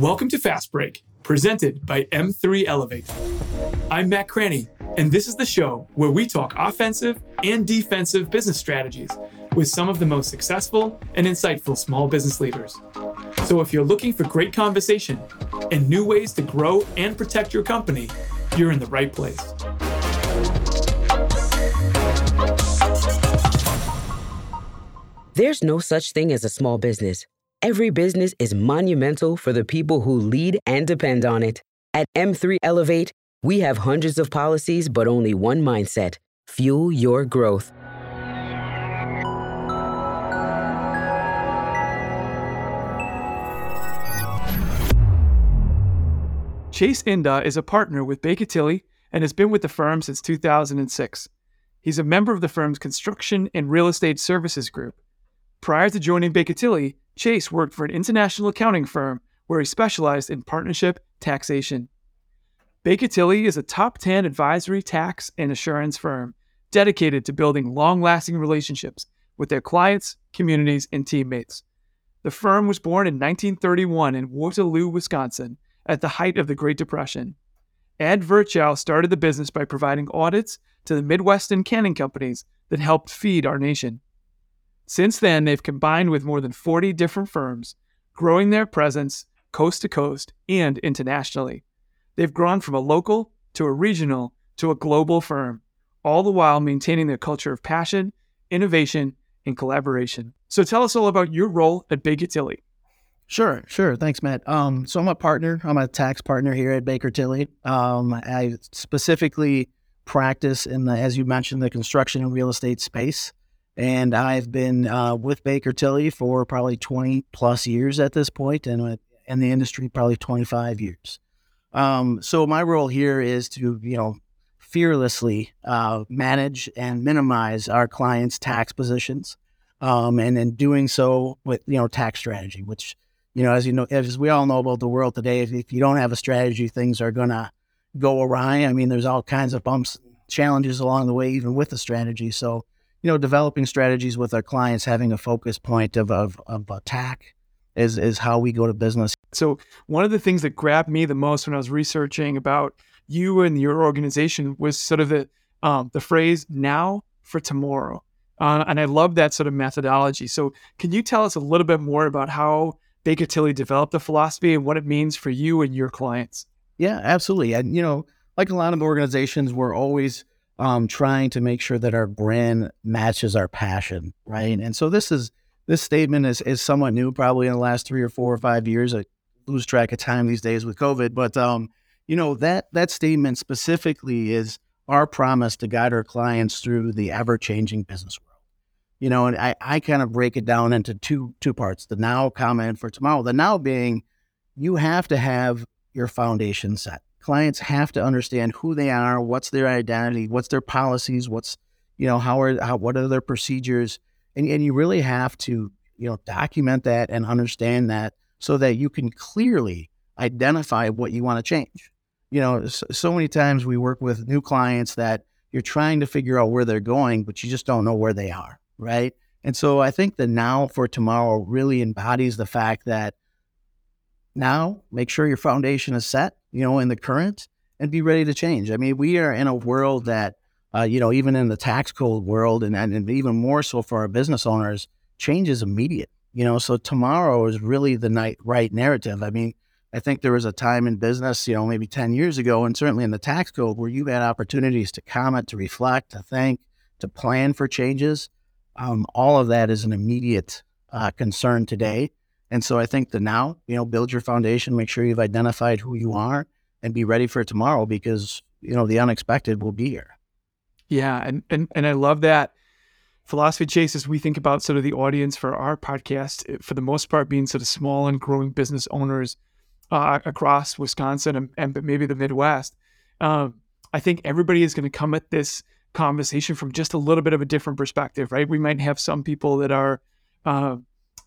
Welcome to Fast Break, presented by M3 Elevate. I'm Matt Cranney, and this is the show where we talk offensive and defensive business strategies with some of the most successful and insightful small business leaders. So if you're looking for great conversation and new ways to grow and protect your company, you're in the right place. There's no such thing as a small business. Every business is monumental for the people who lead and depend on it. At M3 Elevate, we have hundreds of policies, but only one mindset fuel your growth. Chase Inda is a partner with Baker Tilly and has been with the firm since 2006. He's a member of the firm's construction and real estate services group. Prior to joining Baker Tilly, Chase worked for an international accounting firm where he specialized in partnership taxation. Baker Tilly is a top 10 advisory tax and assurance firm dedicated to building long lasting relationships with their clients, communities, and teammates. The firm was born in 1931 in Waterloo, Wisconsin, at the height of the Great Depression. Ed Virchow started the business by providing audits to the Midwestern canning companies that helped feed our nation. Since then, they've combined with more than 40 different firms, growing their presence coast to coast and internationally. They've grown from a local to a regional to a global firm, all the while maintaining their culture of passion, innovation, and collaboration. So tell us all about your role at Baker Tilly. Sure, sure. Thanks, Matt. Um, so I'm a partner. I'm a tax partner here at Baker Tilly. Um, I specifically practice in the, as you mentioned, the construction and real estate space. And I've been uh, with Baker Tilly for probably 20 plus years at this point, and in the industry probably 25 years. Um, so my role here is to, you know, fearlessly uh, manage and minimize our clients' tax positions, um, and in doing so with you know tax strategy, which you know, as you know, as we all know about the world today, if, if you don't have a strategy, things are gonna go awry. I mean, there's all kinds of bumps, challenges along the way, even with the strategy. So you know, developing strategies with our clients, having a focus point of, of, of attack is, is how we go to business. So, one of the things that grabbed me the most when I was researching about you and your organization was sort of the, um, the phrase now for tomorrow. Uh, and I love that sort of methodology. So, can you tell us a little bit more about how Baker Tilly developed the philosophy and what it means for you and your clients? Yeah, absolutely. And, you know, like a lot of organizations, we're always um, trying to make sure that our brand matches our passion, right? And so this is this statement is is somewhat new, probably in the last three or four or five years. I lose track of time these days with COVID, but um, you know that that statement specifically is our promise to guide our clients through the ever changing business world. You know, and I, I kind of break it down into two two parts: the now comment for tomorrow. The now being you have to have your foundation set clients have to understand who they are, what's their identity, what's their policies, what's you know how are how, what are their procedures, and and you really have to you know document that and understand that so that you can clearly identify what you want to change. You know, so, so many times we work with new clients that you're trying to figure out where they're going, but you just don't know where they are, right? And so I think the now for tomorrow really embodies the fact that now make sure your foundation is set you know, in the current and be ready to change. I mean, we are in a world that, uh, you know, even in the tax code world and, and, even more so for our business owners, change is immediate. You know, so tomorrow is really the night right narrative. I mean, I think there was a time in business, you know, maybe 10 years ago, and certainly in the tax code where you had opportunities to comment, to reflect, to think, to plan for changes. Um, all of that is an immediate uh, concern today. And so I think the now, you know, build your foundation, make sure you've identified who you are and be ready for tomorrow because, you know, the unexpected will be here. Yeah. And, and, and I love that philosophy chase as we think about sort of the audience for our podcast, eh, for the most part being sort of small and growing business owners uh, across Wisconsin and, and maybe the Midwest. Um, I think everybody is going to come at this conversation from just a little bit of a different perspective, right? We might have some people that are, uh,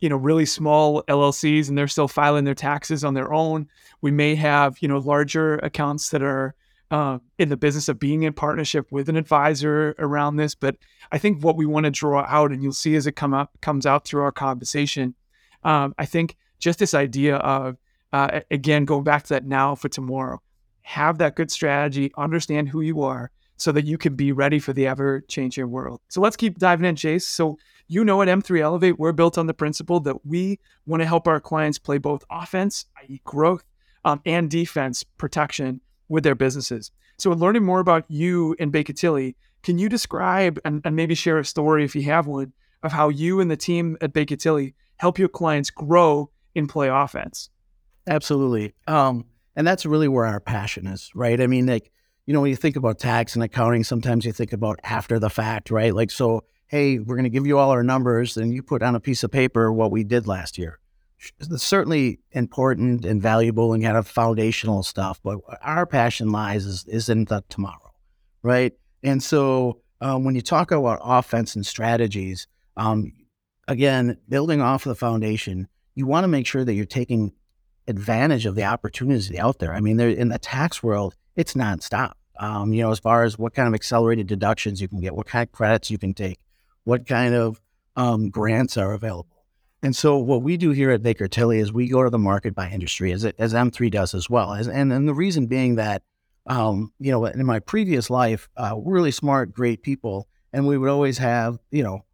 you know really small LLCs and they're still filing their taxes on their own. We may have you know larger accounts that are uh, in the business of being in partnership with an advisor around this. But I think what we want to draw out, and you'll see as it come up comes out through our conversation, um, I think just this idea of uh, again, going back to that now for tomorrow, have that good strategy, understand who you are so that you can be ready for the ever changing world. So let's keep diving in, Chase. So, you know, at M3 Elevate, we're built on the principle that we want to help our clients play both offense, i.e., growth, um, and defense, protection with their businesses. So, in learning more about you and Baker Tilly, can you describe and, and maybe share a story, if you have one, of how you and the team at Baker Tilly help your clients grow in play offense? Absolutely. Um, and that's really where our passion is, right? I mean, like, you know, when you think about tax and accounting, sometimes you think about after the fact, right? Like, so, hey, we're going to give you all our numbers, and you put on a piece of paper what we did last year. It's certainly important and valuable and kind of foundational stuff, but our passion lies is, is in the tomorrow, right? And so um, when you talk about offense and strategies, um, again, building off of the foundation, you want to make sure that you're taking advantage of the opportunities out there. I mean, in the tax world, it's nonstop. Um, you know, as far as what kind of accelerated deductions you can get, what kind of credits you can take, what kind of um, grants are available. And so, what we do here at Baker Tilly is we go to the market by industry, as as M3 does as well. As, and and the reason being that, um, you know, in my previous life, uh, really smart, great people, and we would always have, you know,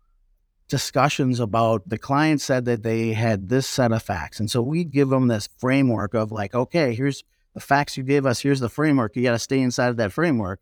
discussions about the client said that they had this set of facts. And so we give them this framework of like, okay, here's the facts you gave us, here's the framework. You got to stay inside of that framework.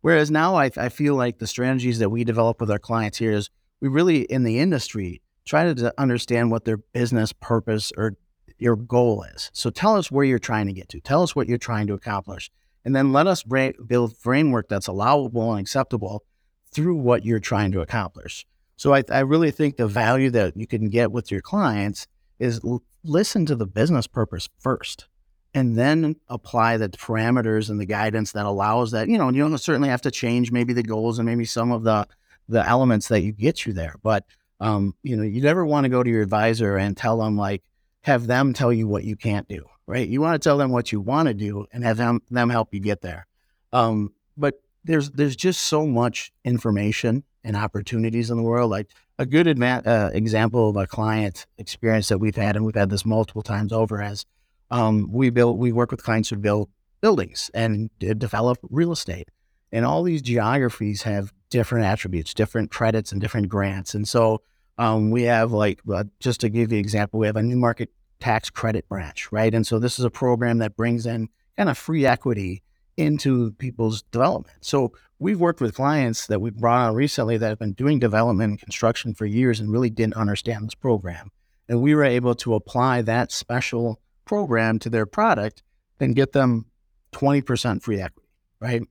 Whereas now I, I feel like the strategies that we develop with our clients here is we really, in the industry, try to understand what their business purpose or your goal is. So tell us where you're trying to get to. Tell us what you're trying to accomplish. And then let us build framework that's allowable and acceptable through what you're trying to accomplish. So I, I really think the value that you can get with your clients is l- listen to the business purpose first and then apply the parameters and the guidance that allows that, you know, you don't certainly have to change maybe the goals and maybe some of the, the elements that you get you there. But, um, you know, you never want to go to your advisor and tell them like, have them tell you what you can't do, right? You want to tell them what you want to do and have them, them help you get there. Um, but there's, there's just so much information and opportunities in the world. Like a good adva- uh, example of a client experience that we've had, and we've had this multiple times over, as um, we build, we work with clients who build buildings and develop real estate, and all these geographies have different attributes, different credits, and different grants. And so um, we have like uh, just to give you an example, we have a new market tax credit branch, right? And so this is a program that brings in kind of free equity into people's development. So we've worked with clients that we've brought on recently that have been doing development and construction for years and really didn't understand this program. And we were able to apply that special program to their product and get them 20% free equity, right?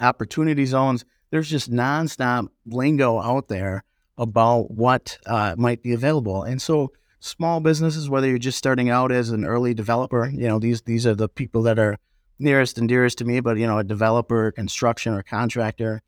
Opportunity zones, there's just nonstop lingo out there about what uh, might be available. And so small businesses, whether you're just starting out as an early developer, you know, these these are the people that are nearest and dearest to me, but you know, a developer, construction, or contractor,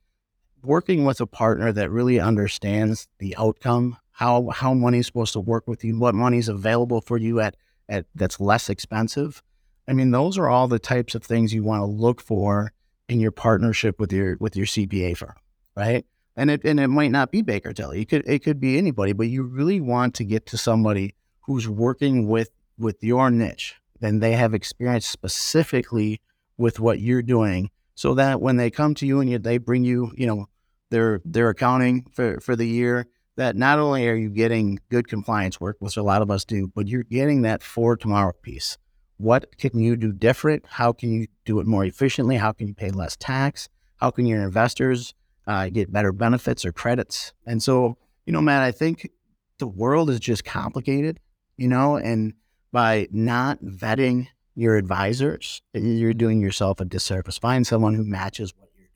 working with a partner that really understands the outcome, how how money's supposed to work with you, what money's available for you at at that's less expensive. I mean, those are all the types of things you want to look for in your partnership with your with your CPA firm, right? And it and it might not be Baker Tilly. It could it could be anybody, but you really want to get to somebody who's working with with your niche, then they have experience specifically with what you're doing so that when they come to you and you, they bring you, you know, their their accounting for, for the year, that not only are you getting good compliance work, which a lot of us do, but you're getting that for tomorrow piece. What can you do different? How can you do it more efficiently? How can you pay less tax? How can your investors uh, get better benefits or credits? And so, you know, Matt, I think the world is just complicated, you know, and by not vetting your advisors, you're doing yourself a disservice. Find someone who matches what you're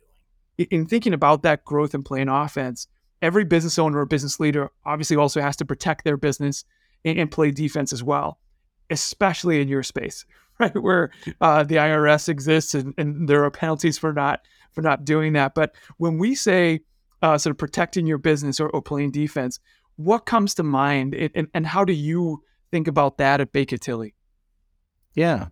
doing. In thinking about that growth and playing offense, every business owner or business leader obviously also has to protect their business and, and play defense as well, especially in your space, right? Where uh, the IRS exists and, and, there are penalties for not for not doing that. But when we say uh, sort of protecting your business or, or playing defense, what comes to mind, and, and how do you think about that at Baker Tilly? Yeah.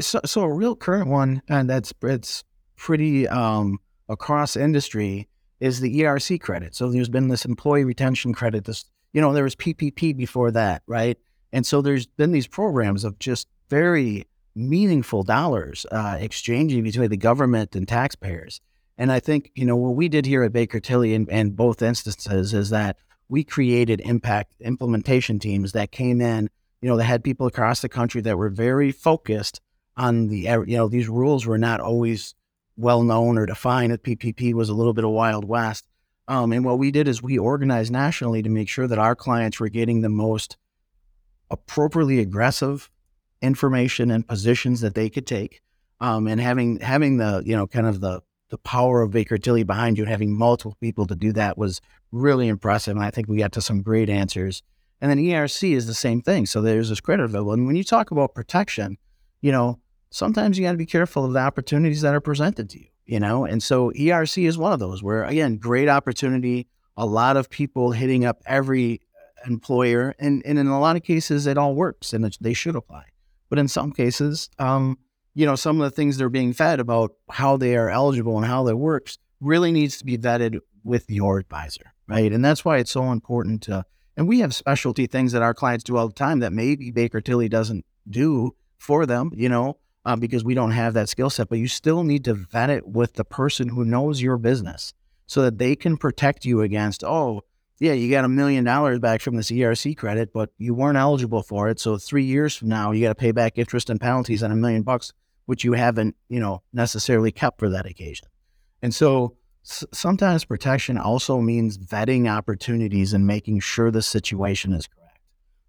so, so a real current one, and that's it's pretty um, across industry, is the ERC credit. So there's been this employee retention credit. This, you know, there was PPP before that, right? And so there's been these programs of just very meaningful dollars uh, exchanging between the government and taxpayers. And I think, you know, what we did here at Baker Tilly in, in both instances is that we created impact implementation teams that came in, you know, that had people across the country that were very focused on the, you know, these rules were not always well known or defined. PPP was a little bit of Wild West. Um, and what we did is we organized nationally to make sure that our clients were getting the most appropriately aggressive information and positions that they could take. Um, and having having the you know kind of the the power of Baker Tilly behind you and having multiple people to do that was really impressive. And I think we got to some great answers. And then ERC is the same thing. So there's this credit available. And when you talk about protection, you know, sometimes you got to be careful of the opportunities that are presented to you, you know? And so ERC is one of those where, again, great opportunity, a lot of people hitting up every employer. And, and in a lot of cases, it all works and they should apply. But in some cases, um, you know, some of the things they're being fed about how they are eligible and how that works really needs to be vetted with your advisor, right? And that's why it's so important to, and we have specialty things that our clients do all the time that maybe Baker Tilly doesn't do for them, you know, uh, because we don't have that skill set, but you still need to vet it with the person who knows your business so that they can protect you against, oh, yeah, you got a million dollars back from this ERC credit, but you weren't eligible for it. So three years from now, you got to pay back interest and penalties on a million bucks which you haven't, you know, necessarily kept for that occasion. And so s- sometimes protection also means vetting opportunities and making sure the situation is correct.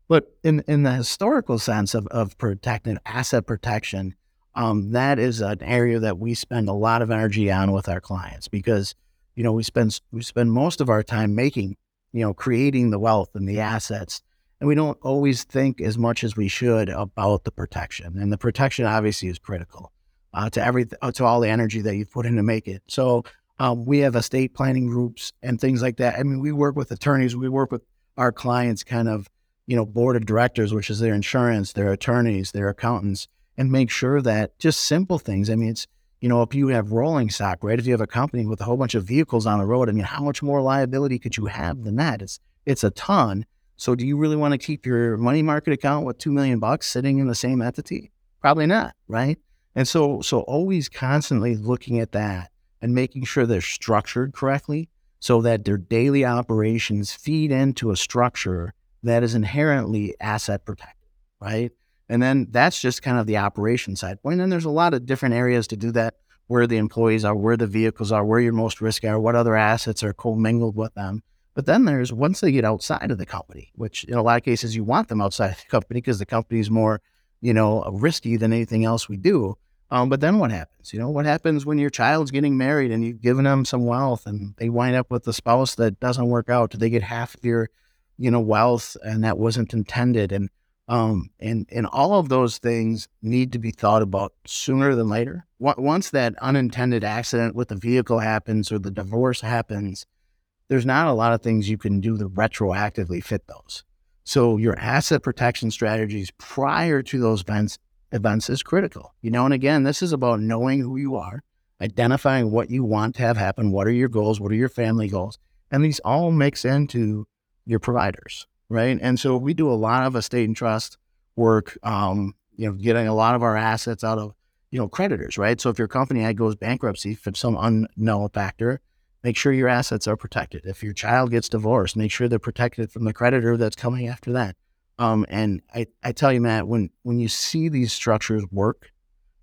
But in, in the historical sense of, of protecting asset protection, um, that is an area that we spend a lot of energy on with our clients because, you know, we spend we spend most of our time making, you know, creating the wealth and the assets and we don't always think as much as we should about the protection. And the protection obviously is critical uh, to every uh, to all the energy that you've put in to make it. So um, we have estate planning groups and things like that. I mean, we work with attorneys. We work with our clients, kind of, you know, board of directors, which is their insurance, their attorneys, their accountants, and make sure that just simple things. I mean, it's you know, if you have rolling stock, right? If you have a company with a whole bunch of vehicles on the road, I mean, how much more liability could you have than that? It's it's a ton. So do you really want to keep your money market account with 2 million bucks sitting in the same entity? Probably not, right? And so so always constantly looking at that and making sure they're structured correctly so that their daily operations feed into a structure that is inherently asset protected, right? And then that's just kind of the operation side. And then there's a lot of different areas to do that where the employees are, where the vehicles are, where your most risk are, what other assets are commingled with them. But then there's once they get outside of the company, which in a lot of cases you want them outside of the company because the company is more, you know, risky than anything else we do. Um, but then what happens? You know, what happens when your child's getting married and you've given them some wealth and they wind up with a spouse that doesn't work out? Do they get half of your, you know, wealth and that wasn't intended? And um, and and all of those things need to be thought about sooner than later. Once that unintended accident with the vehicle happens or the divorce happens, there's not a lot of things you can do to retroactively fit those. So your asset protection strategies prior to those events events is critical. You know, and again, this is about knowing who you are, identifying what you want to have happen, what are your goals, what are your family goals, and these all mix into your providers, right? And so we do a lot of estate and trust work, um, you know, getting a lot of our assets out of you know creditors, right? So if your company goes bankruptcy for some unknown factor, make sure your assets are protected. If your child gets divorced, make sure they're protected from the creditor that's coming after that. Um, and I, I tell you, Matt, when, when you see these structures work,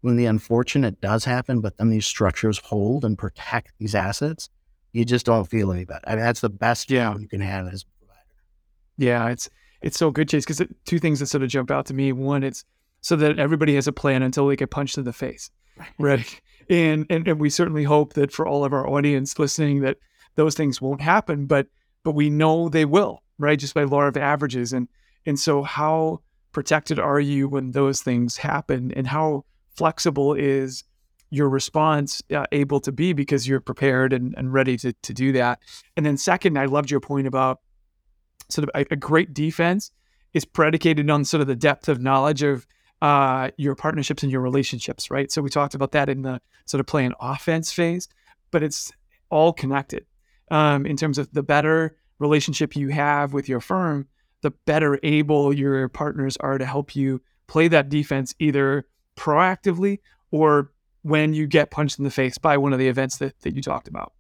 when the unfortunate does happen, but then these structures hold and protect these assets, you just don't feel any better. I mean, that's the best yeah. you can have as a provider. Yeah, it's it's so good, Chase, because two things that sort of jump out to me. One, it's so that everybody has a plan until they get punched in the face, right? right? And, and and we certainly hope that for all of our audience listening that those things won't happen but but we know they will right? Just by law of averages. And and so how protected are you when those things happen? And how flexible is your response uh, able to be because you're prepared and, and ready to, to do that? And then second i loved your point about sort of a, a great defense is predicated on sort of the depth of knowledge of uh, your partnerships and your relationships, right? So we talked about that in the sort of play playing offense phase, but it's all connected um, in terms of the better relationship you have with your firm, the better able your partners are to help you play that defense either proactively or when you get punched in the face by one of the events that, that you talked about.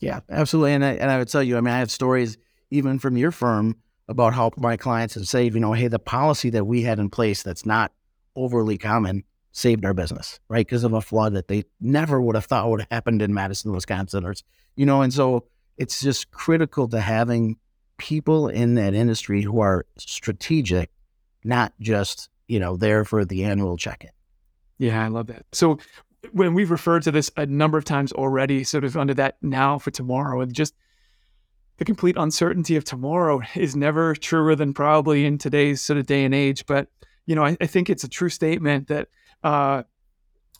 Yeah, absolutely. And I, and I would tell you, I mean, I have stories even from your firm about how my clients have said, you know, hey, the policy that we had in place that's not overly common saved our business, right? Because of a flood that they never would have thought would have happened in Madison, Wisconsin, or you know, and so it's just critical to having people in that industry who are strategic, not just you know there for the annual check-in. Yeah, I love that. So when we've referred to this a number of times already, sort of under that now for tomorrow, and just the complete uncertainty of tomorrow is never truer than probably in today's sort of day and age. But you know, I, I think it's a true statement that uh,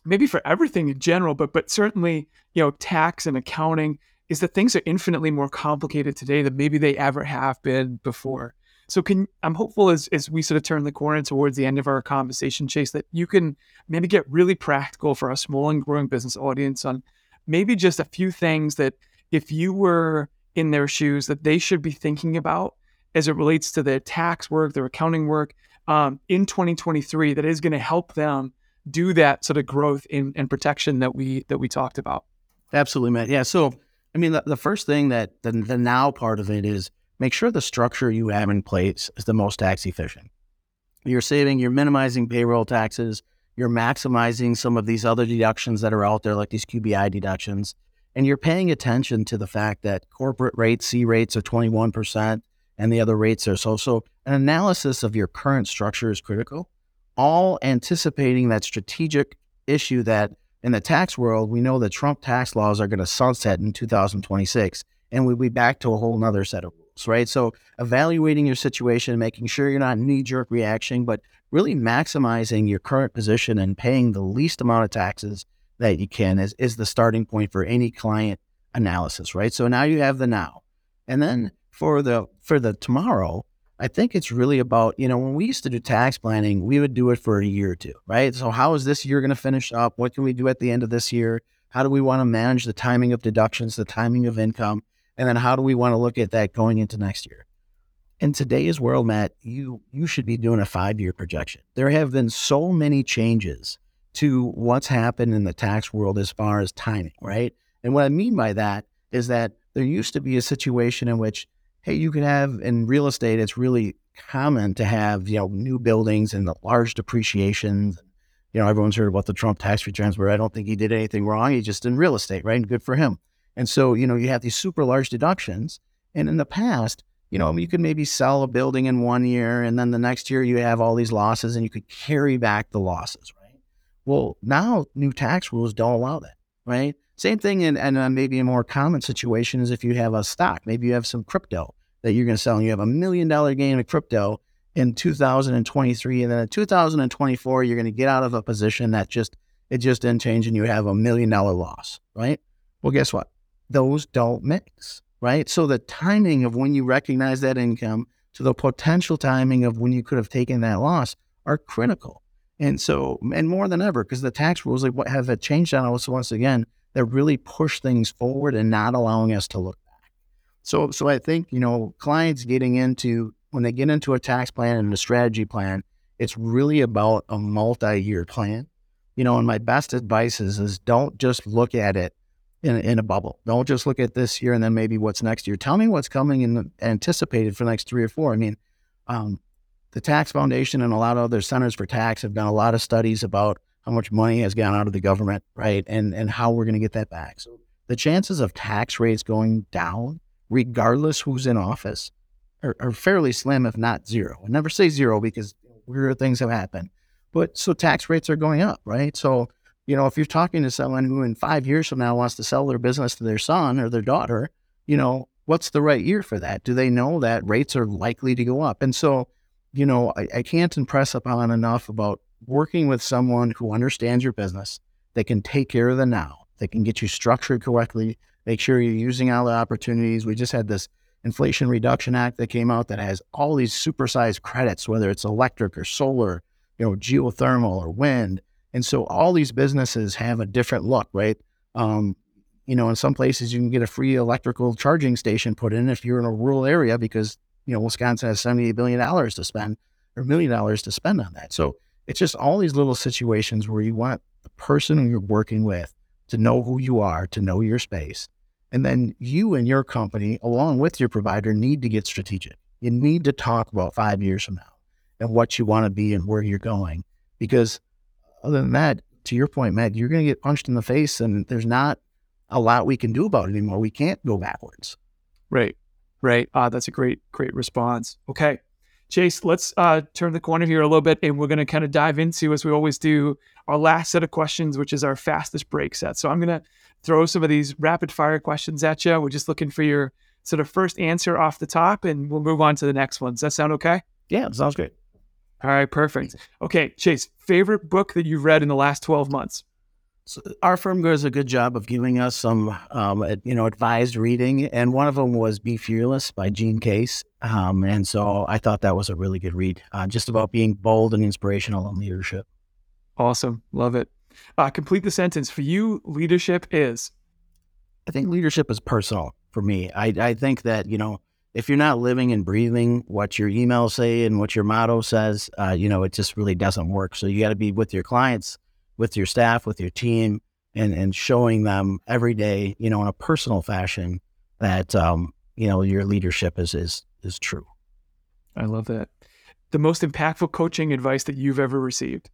maybe for everything in general, but but certainly you know, tax and accounting is that things are infinitely more complicated today than maybe they ever have been before. So can I'm hopeful as as we sort of turn the corner towards the end of our conversation, Chase, that you can maybe get really practical for our small and growing business audience on maybe just a few things that if you were in their shoes that they should be thinking about as it relates to their tax work, their accounting work um, in 2023 that is going to help them do that sort of growth in, and protection that we that we talked about. Absolutely, Matt. Yeah. So, I mean, the, the first thing that the, the now part of it is make sure the structure you have in place is the most tax efficient. You're saving, you're minimizing payroll taxes, you're maximizing some of these other deductions that are out there, like these QBI deductions, and you're paying attention to the fact that corporate rates, C rates are 21%, and the other rates are so. So, an analysis of your current structure is critical, all anticipating that strategic issue that in the tax world, we know that Trump tax laws are going to sunset in 2026, and we'll be back to a whole nother set of rules, right? So, evaluating your situation, making sure you're not knee jerk reaction, but really maximizing your current position and paying the least amount of taxes that you can is, is the starting point for any client analysis, right? So now you have the now. And then for the for the tomorrow, I think it's really about, you know, when we used to do tax planning, we would do it for a year or two, right? So how is this year going to finish up? What can we do at the end of this year? How do we want to manage the timing of deductions, the timing of income? And then how do we want to look at that going into next year? In today's world, Matt, you you should be doing a five year projection. There have been so many changes to what's happened in the tax world as far as timing, right? And what I mean by that is that there used to be a situation in which hey, you can have in real estate, it's really common to have, you know, new buildings and the large depreciations. You know, everyone's heard about the Trump tax returns where I don't think he did anything wrong. He just in real estate, right? And good for him. And so, you know, you have these super large deductions. And in the past, you know, you could maybe sell a building in one year and then the next year you have all these losses and you could carry back the losses, right? Well, now new tax rules don't allow that, right? Same thing, in, and uh, maybe a more common situation is if you have a stock, maybe you have some crypto that you're going to sell, and you have a million dollar gain in crypto in 2023, and then in 2024 you're going to get out of a position that just it just didn't change, and you have a million dollar loss, right? Well, guess what? Those don't mix, right? So the timing of when you recognize that income to the potential timing of when you could have taken that loss are critical. And so, and more than ever, because the tax rules like, what have changed on us once again that really push things forward and not allowing us to look back. So, so I think you know clients getting into when they get into a tax plan and a strategy plan, it's really about a multi-year plan. You know, and my best advice is is don't just look at it in, in a bubble. Don't just look at this year and then maybe what's next year. Tell me what's coming and anticipated for the next three or four. I mean, um, the Tax Foundation and a lot of other centers for tax have done a lot of studies about how much money has gone out of the government, right? And and how we're going to get that back. So the chances of tax rates going down, regardless who's in office, are, are fairly slim, if not zero. I never say zero because weird things have happened. But so tax rates are going up, right? So, you know, if you're talking to someone who in five years from now wants to sell their business to their son or their daughter, you know, what's the right year for that? Do they know that rates are likely to go up? And so, you know, I, I can't impress upon enough about working with someone who understands your business, they can take care of the now, they can get you structured correctly, make sure you're using all the opportunities. We just had this Inflation Reduction Act that came out that has all these supersized credits, whether it's electric or solar, you know, geothermal or wind. And so all these businesses have a different look, right? Um, you know, in some places you can get a free electrical charging station put in if you're in a rural area because, you know, Wisconsin has $78 billion to spend or million dollars to spend on that. So It's just all these little situations where you want the person you're working with to know who you are, to know your space. And then you and your company, along with your provider, need to get strategic. You need to talk about five years from now and what you want to be and where you're going. Because other than that, to your point, Matt, you're going to get punched in the face and there's not a lot we can do about it anymore. We can't go backwards. Right. Right. Uh, that's a great, great response. Okay. Chase, let's uh, turn the corner here a little bit and we're going to kind of dive into, as we always do, our last set of questions, which is our fastest break set. So I'm going to throw some of these rapid fire questions at you. We're just looking for your sort of first answer off the top and we'll move on to the next one. Does that sound okay? Yeah, sounds great. All right, perfect. Okay, Chase, favorite book that you've read in the last 12 months? So our firm does a good job of giving us some, um, you know, advised reading, and one of them was "Be Fearless" by Jean Case, um, and so I thought that was a really good read, uh, just about being bold and inspirational in leadership. Awesome, love it. Uh, complete the sentence for you. Leadership is. I think leadership is personal for me. I, I think that you know if you're not living and breathing what your emails say and what your motto says, uh, you know, it just really doesn't work. So you got to be with your clients with your staff, with your team, and and showing them every day, you know, in a personal fashion that um, you know your leadership is is is true. I love that. The most impactful coaching advice that you've ever received.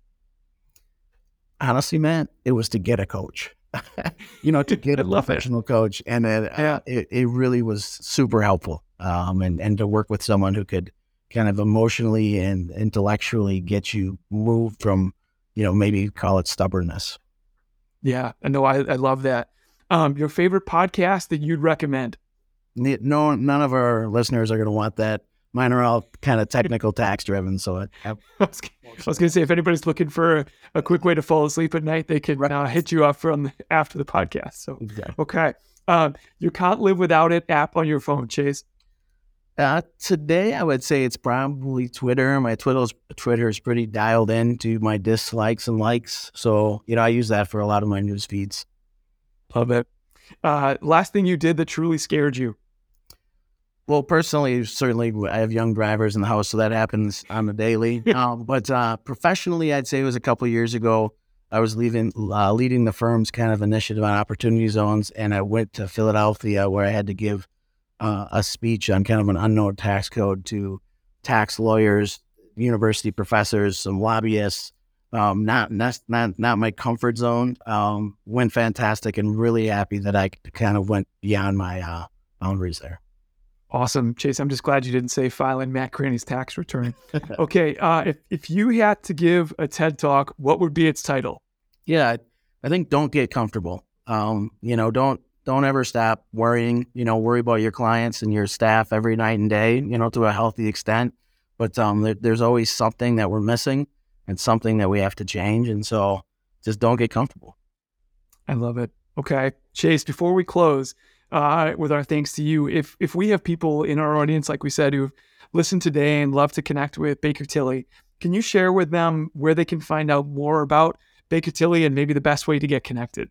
Honestly, man, it was to get a coach. you know, to get a professional it. coach, and it, yeah. it, it really was super helpful. Um, and and to work with someone who could kind of emotionally and intellectually get you moved from you know, maybe call it stubbornness. Yeah, I know. I, I love that. Um, your favorite podcast that you'd recommend? No, none of our listeners are going to want that. Mine are all kind of technical tax driven. So I, I was, was going to say, if anybody's looking for a, quick way to fall asleep at night, they can right. uh, hit you up from after the podcast. So, okay. Um, you can't live without it app on your phone, Chase. Uh, today, I would say it's probably Twitter. My Twitter's, Twitter is pretty dialed in to my dislikes and likes. So, you know, I use that for a lot of my news feeds. Love it. Uh, last thing you did that truly scared you? Well, personally, certainly, I have young drivers in the house, so that happens on the daily. um, but uh, professionally, I'd say it was a couple years ago. I was leaving, uh, leading the firm's kind of initiative on opportunity zones, and I went to Philadelphia where I had to give uh, a speech on kind of an unknown tax code to tax lawyers, university professors, some lobbyists. Um, not, not not not my comfort zone. Um, went fantastic and really happy that I kind of went beyond my uh, boundaries there. Awesome, Chase. I'm just glad you didn't say filing Matt Cranney's tax return. okay, uh, if if you had to give a TED talk, what would be its title? Yeah, I think don't get comfortable. Um, you know, don't don't ever stop worrying. You know, worry about your clients and your staff every night and day. You know, to a healthy extent. But um, there, there's always something that we're missing and something that we have to change. And so, just don't get comfortable. I love it. Okay, Chase. Before we close, uh, with our thanks to you, if if we have people in our audience, like we said, who've listened today and love to connect with Baker Tilly, can you share with them where they can find out more about Baker Tilly and maybe the best way to get connected?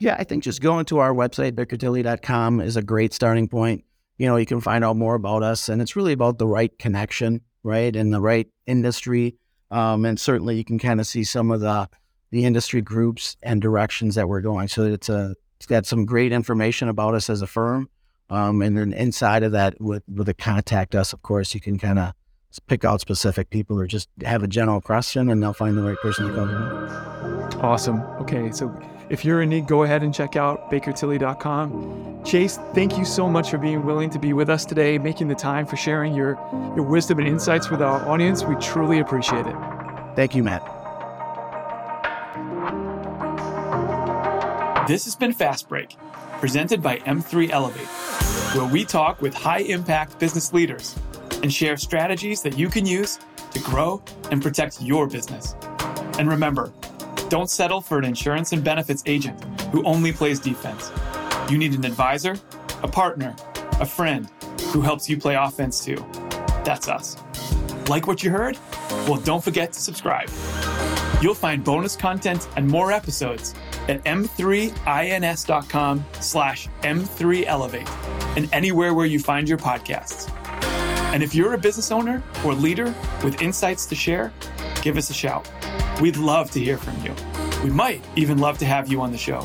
Yeah, I think just going to our website, bakertilly.com, is a great starting point. You know, you can find out more about us, and it's really about the right connection, right, and the right industry. Um, and certainly, you can kind of see some of the the industry groups and directions that we're going. So it's a it's got some great information about us as a firm. Um, and then inside of that, with with a contact us, of course, you can kind of pick out specific people or just have a general question, and they'll find the right person to come to. Awesome. Okay, so if you're in need, go ahead and check out bakertilly.com. Chase, thank you so much for being willing to be with us today, making the time for sharing your, your wisdom and insights with our audience. We truly appreciate it. Thank you, Matt. This has been Fast Break, presented by M3 Elevate, where we talk with high impact business leaders and share strategies that you can use to grow and protect your business. And remember, don't settle for an insurance and benefits agent who only plays defense. You need an advisor, a partner, a friend who helps you play offense too. That's us. Like what you heard? Well, don't forget to subscribe. You'll find bonus content and more episodes at m3ins.com slash m3elevate and anywhere where you find your podcasts. And if you're a business owner or leader with insights to share, give us a shout. We'd love to hear from you. We might even love to have you on the show.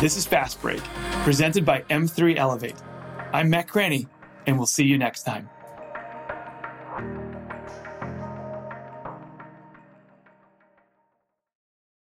This is Fast Break, presented by M3 Elevate. I'm Matt Cranney, and we'll see you next time.